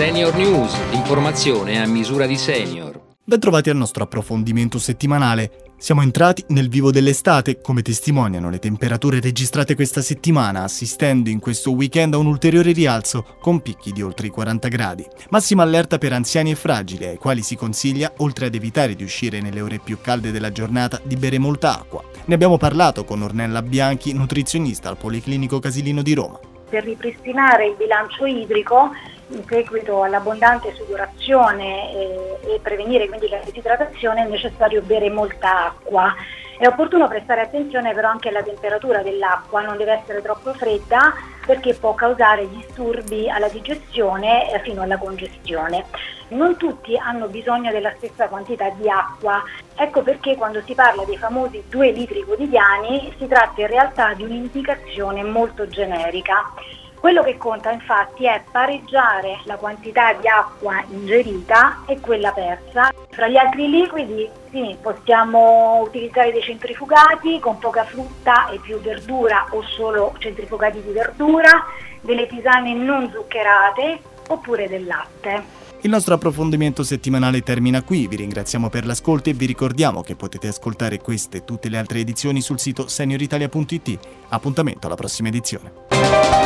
Senior News, l'informazione a misura di senior. Bentrovati al nostro approfondimento settimanale. Siamo entrati nel vivo dell'estate, come testimoniano le temperature registrate questa settimana, assistendo in questo weekend a un ulteriore rialzo con picchi di oltre i 40 gradi. Massima allerta per anziani e fragili, ai quali si consiglia, oltre ad evitare di uscire nelle ore più calde della giornata, di bere molta acqua. Ne abbiamo parlato con Ornella Bianchi, nutrizionista al Policlinico Casilino di Roma. Per ripristinare il bilancio idrico in seguito all'abbondante sudorazione e, e prevenire quindi la disidratazione è necessario bere molta acqua. È opportuno prestare attenzione però anche alla temperatura dell'acqua, non deve essere troppo fredda perché può causare disturbi alla digestione eh, fino alla congestione. Non tutti hanno bisogno della stessa quantità di acqua, ecco perché quando si parla dei famosi 2 litri quotidiani si tratta in realtà di un'indicazione molto generica. Quello che conta infatti è pareggiare la quantità di acqua ingerita e quella persa. Fra gli altri liquidi sì, possiamo utilizzare dei centrifugati con poca frutta e più verdura o solo centrifugati di verdura, delle tisane non zuccherate oppure del latte. Il nostro approfondimento settimanale termina qui, vi ringraziamo per l'ascolto e vi ricordiamo che potete ascoltare queste e tutte le altre edizioni sul sito senioritalia.it. Appuntamento alla prossima edizione.